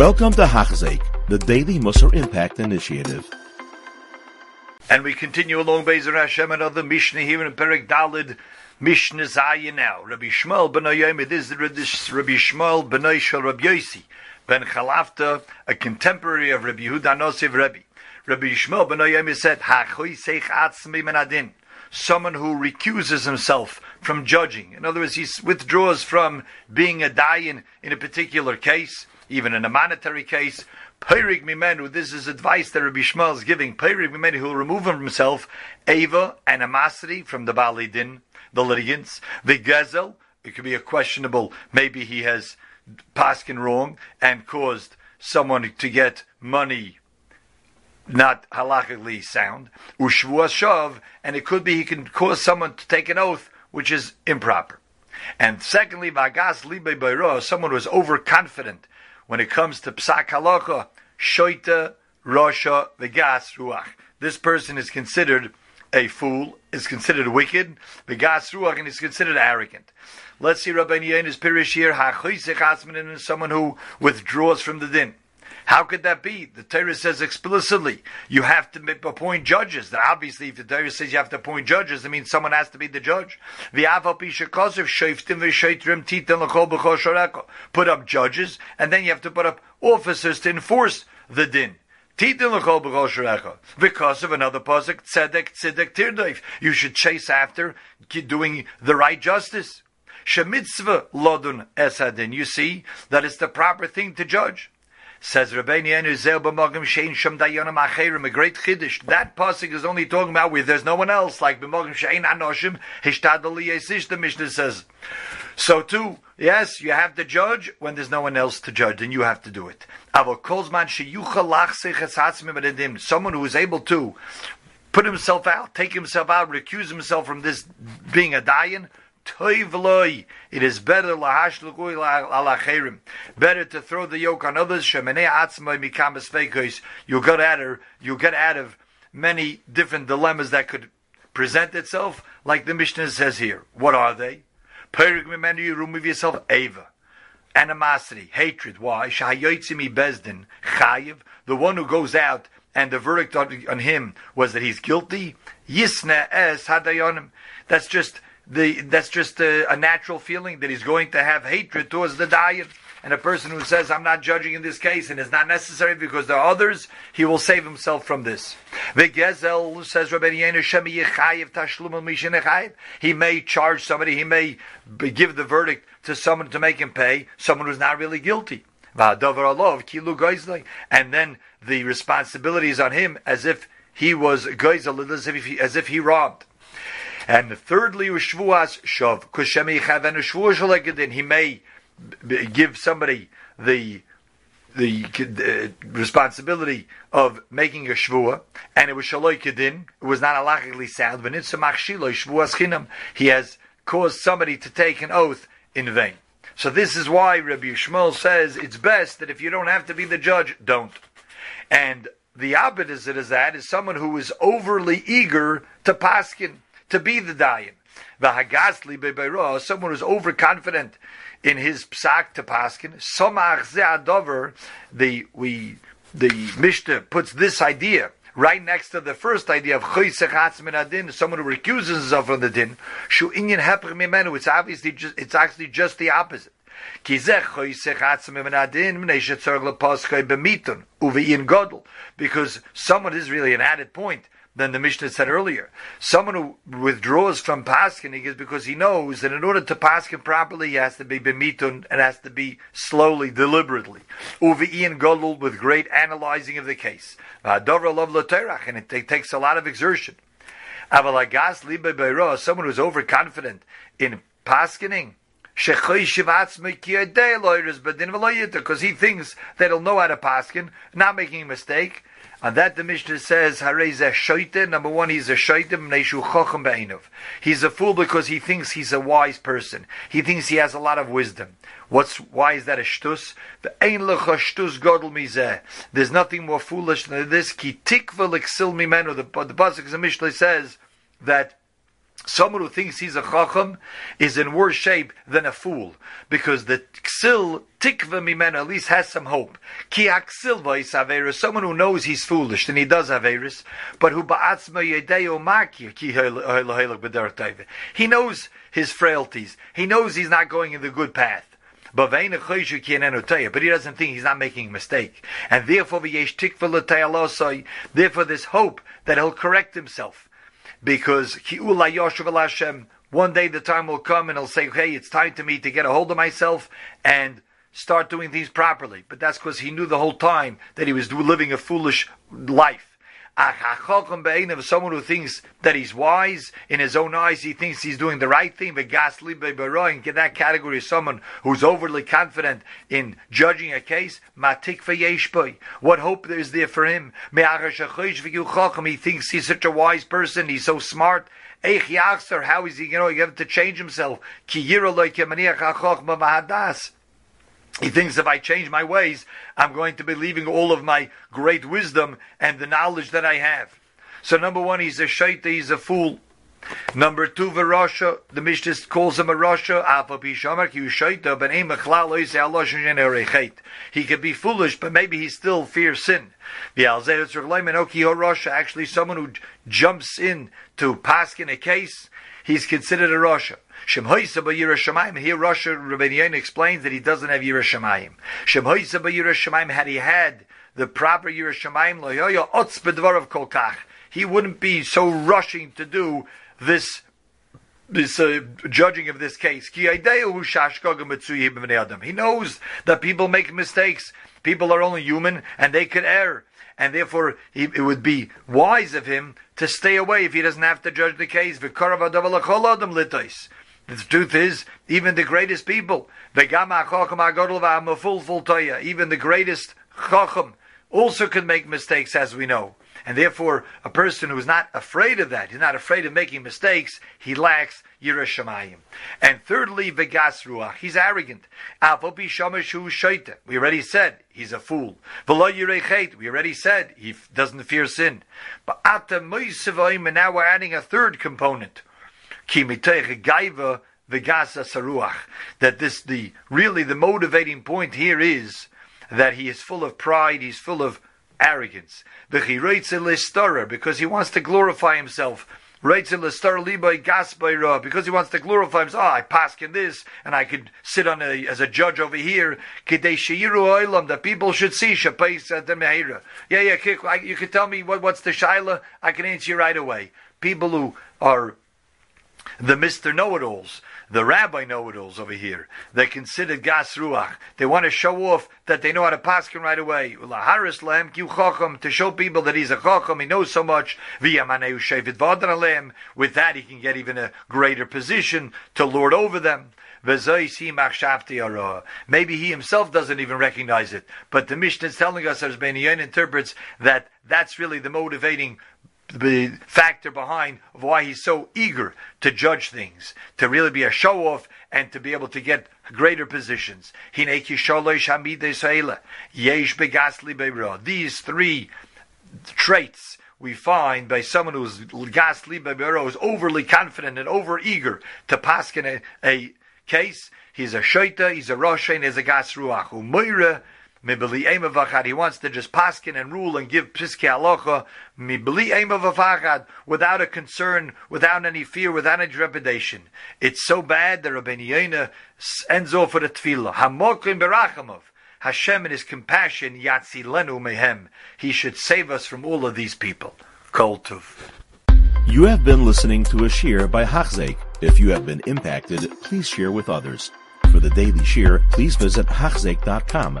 Welcome to Hachzeik, the Daily Musar Impact Initiative. And we continue along Bezer Hashem, another Mishnah here in Perek Dalid, Mishnah Zayin now. Rabbi Shmuel ben Oyemi, this is Rabbi Shmuel ben Oishel Rabbi Yossi, ben Chalafta, a contemporary of Rabbi Yehuda Nosiv Rabbi. Rabbi Shmuel ben Oyemi said, Hachui seich atzmi menadin. Someone who recuses himself from judging. In other words, he withdraws from being a dayan in a particular case, even in a monetary case. Peirig mimenu, this is advice that Rabbi Shmuel is giving. Peirig mimenu, who will remove himself ava, animosity from the Bali Din, the litigants. The gezel, it could be a questionable, maybe he has paskin wrong and caused someone to get money not halachically sound. Ushvu shav, and it could be he can cause someone to take an oath which is improper. And secondly, vagas libe bayro, someone who is overconfident when it comes to psak halacha, shoita, rosha, vegas ruach. This person is considered a fool, is considered wicked, vegas ruach, and is considered arrogant. Let's see Rabbi Yehuda's pirish here, hachoisech asmanin, is someone who withdraws from the din. How could that be? The Torah says explicitly you have to appoint judges. That obviously, if the Torah says you have to appoint judges, it means someone has to be the judge. Put up judges, and then you have to put up officers to enforce the din. Because of another pasuk, tzedek tzedek tirdoif. You should chase after doing the right justice. Shemitzvah lodun esadin. You see that it's the proper thing to judge. Says Rabbeinu Yonah b'mogim shein sham dayonim acherim, a great chiddush. That pasuk is only talking about where there's no one else, like b'mogim shein anoshim hishtadali yesish, the Mishnah says. So too, yes, you have to judge when there's no one else to judge, and you have to do it. Someone who is able to put himself out, take himself out, recuse himself from this being a it is better better to throw the yoke on others. You get out of you get out of many different dilemmas that could present itself, like the Mishnah says here. What are they? You remove yourself animosity, hatred. Why? The one who goes out and the verdict on, him was that he's guilty. Yisna. That's just the that's just a, a, natural feeling that he's going to have hatred towards the dayan. And a person who says, I'm not judging in this case, and it's not necessary because there are others, he will save himself from this. The Gezel says, He may charge somebody, he may give the verdict to someone to make him pay, someone who's not really guilty. And then the responsibility is on him as if he was as if he robbed. And thirdly, Shvuas Shav, because he may give somebody the the uh, responsibility of making a shvua, and it was shaloi kedin. It was not halachically sound. But shvuas chinam. He has caused somebody to take an oath in vain. So this is why Rabbi Shmuel says it's best that if you don't have to be the judge, don't. And the opposite is that is someone who is overly eager to paskin to be the dayan. V'hagasli bebeiro, someone who's overconfident in his psak to paskin. Somach ze'adover, the we the Mishnah puts this idea right next to the first idea of choysech min adin, someone who recuses himself from the din. Shu inyan mimenu. It's obviously just it's actually just the opposite. Because someone is really an added point than the Mishnah said earlier. Someone who withdraws from Paskin is because he knows that in order to Paskin properly, he has to be bemitun and has to be slowly, deliberately. Uvi'in golul with great analyzing of the case. Uh, and it, takes a lot of exertion. Avalagas libe someone who's overconfident in Paskining, because he thinks that he'll know how to paskin, not making a mistake, and that the Mishnah says, Harei Number one, he's a be'inov. He's a fool because he thinks he's a wise person. He thinks he has a lot of wisdom. What's, why is that a shtus? There's nothing more foolish than this. Ki tikva mimenu. The, the Pasuk Mishnah says that Someone who thinks he's a chacham is in worse shape than a fool, because the ksil tikva mimena at least has some hope. Ki aksilva is averis, someone who knows he's foolish, and he does averis, but who ba'atzma yedeo makir ki He knows his frailties. He knows he's not going in the good path. But he doesn't think he's not making a mistake. And therefore, therefore this hope that he'll correct himself because he ula Yeshua v'Hashem, one day the time will come and he'll say, "Hey, it's time to me to get a hold of myself and start doing things properly." But that's because he knew the whole time that he was living a foolish life. Someone who thinks that he's wise in his own eyes, he thinks he's doing the right thing. But in that category is someone who's overly confident in judging a case. What hope is there for him? He thinks he's such a wise person. He's so smart. How is he, you know, to change himself? He thinks if I change my ways, I'm going to be leaving all of my great wisdom and the knowledge that I have. So number one, he's a shaita, he's a fool. Number two, Varasha, the Mishnah calls him a Rasha, He could be foolish, but maybe he still fears sin. Actually, someone who jumps in to pass in a case, he's considered a Rasha. Shemhoisa. Here, Rasha Rabbeinu explains that he doesn't have Yiras Shamayim. Shemhoisa. Had he had the proper Yiras Shamayim, loyoyo otz bedvarav kolkach. He wouldn't be so rushing to do this this uh, judging of this case. He knows that people make mistakes. People are only human and they could err. And therefore, he, it would be wise of him to stay away if he doesn't have to judge the case. The truth is, even the greatest people, even the greatest chacham, also can make mistakes, as we know. And therefore, a person who's not afraid of that, he's not afraid of making mistakes, he lacks Yiras Shamayim. And thirdly, Vegas Ruach, he's arrogant. We already said he's a fool. We already said he doesn't fear sin. But now we're adding a third component. That this the really the motivating point here is that he is full of pride. He's full of arrogance. Because he wants to glorify himself. Because he wants to glorify himself. Oh, I pass in this, and I could sit on a, as a judge over here. That people should see. Yeah, yeah, you can tell me what, what's the shaila. I can answer you right away. People who are the Mr. Know-it-alls, the Rabbi Know-it-alls over here. They consider Gas Ruach. They want to show off that they know how to paskin right away. To show people that he's a Chacham, he knows so much. With that, he can get even a greater position to lord over them. Maybe he himself doesn't even recognize it, but the Mishnah is telling us, as Beniyan interprets, that that's really the motivating the factor behind why he's so eager to judge things, to really be a show off and to be able to get greater positions. These three traits we find by someone who's gasli is overly confident and over eager to pass in a, a, case. He's a shaita, he's a rosh, and he's a gas ruach. He wants to just paskin and rule and give piske halacha without a concern, without any fear, without any trepidation. It's so bad that Rabbi Yonah ends off with a tefillah. Hamokim berachamov. Hashem in His compassion yatzilenu mehem. He should save us from all of these people. Kol. You have been listening to a shiur by Hachzeik. If you have been impacted, please share with others. For the daily shiur, please visit Hachzeik.com